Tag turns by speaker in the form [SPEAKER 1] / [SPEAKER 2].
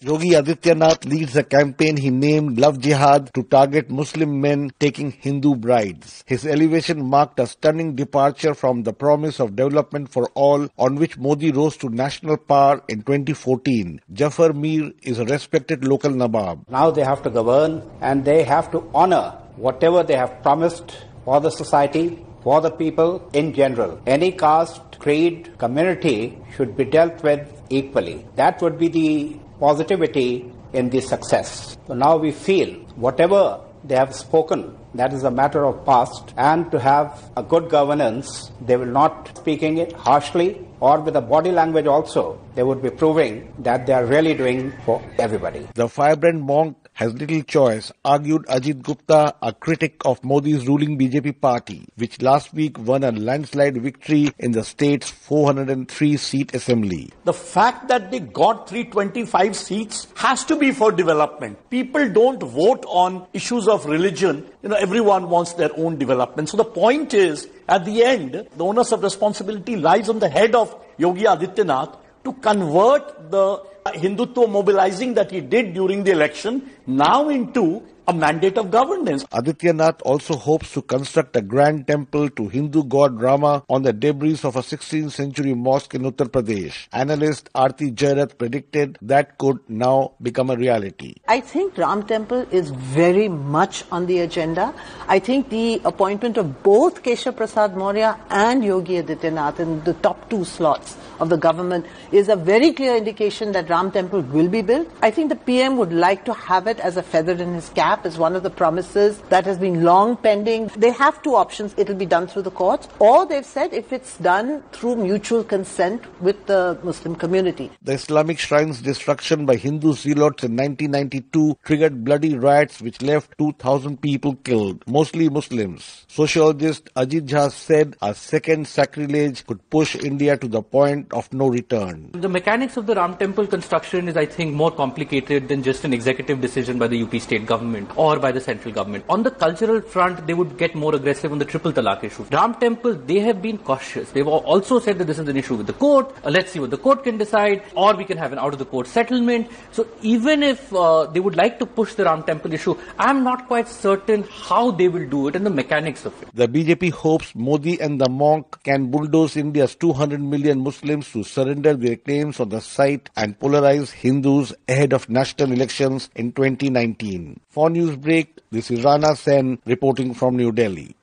[SPEAKER 1] Yogi Adityanath leads a campaign he named Love Jihad to target Muslim men taking Hindu brides. His elevation marked a stunning departure from the promise of development for all on which Modi rose to national power in 2014. Jafar Mir is a respected local Nawab.
[SPEAKER 2] Now they have to govern and they have to honor whatever they have promised for the society, for the people in general. Any caste, creed, community should be dealt with equally. That would be the positivity in the success. So now we feel whatever they have spoken, that is a matter of past, and to have a good governance, they will not speaking it harshly or with a body language also, they would be proving that they are really doing for everybody.
[SPEAKER 1] The firebrand monk has little choice, argued Ajit Gupta, a critic of Modi's ruling BJP party, which last week won a landslide victory in the state's 403 seat assembly.
[SPEAKER 3] The fact that they got 325 seats has to be for development. People don't vote on issues of religion. You know, everyone wants their own development. So the point is, at the end, the onus of responsibility lies on the head of Yogi Adityanath to convert the Hindutva mobilizing that he did during the election now into a mandate of governance.
[SPEAKER 1] Adityanath also hopes to construct a grand temple to Hindu god Rama on the debris of a 16th century mosque in Uttar Pradesh. Analyst Arti Jairath predicted that could now become a reality.
[SPEAKER 4] I think Ram Temple is very much on the agenda. I think the appointment of both Keshav Prasad Maurya and Yogi Adityanath in the top two slots of the government is a very clear indication that Ram Temple will be built. I think the PM would like to have it as a feather in his cap as one of the promises that has been long pending. They have two options. It'll be done through the courts or they've said if it's done through mutual consent with the Muslim community.
[SPEAKER 1] The Islamic shrine's destruction by Hindu zealots in 1992 triggered bloody riots which left 2,000 people killed, mostly Muslims. Sociologist Ajit Jha said a second sacrilege could push India to the point of no return.
[SPEAKER 5] The mechanics of the Ram Temple construction is, I think, more complicated than just an executive decision by the UP state government or by the central government. On the cultural front, they would get more aggressive on the triple talaq issue. Ram Temple, they have been cautious. They've also said that this is an issue with the court. Uh, let's see what the court can decide, or we can have an out of the court settlement. So even if uh, they would like to push the Ram Temple issue, I'm not quite certain how they will do it and the mechanics of it.
[SPEAKER 1] The BJP hopes Modi and the monk can bulldoze India's 200 million Muslims to surrender their claims on the site and polarize Hindus ahead of national elections in 2019. For Newsbreak, this is Rana Sen reporting from New Delhi.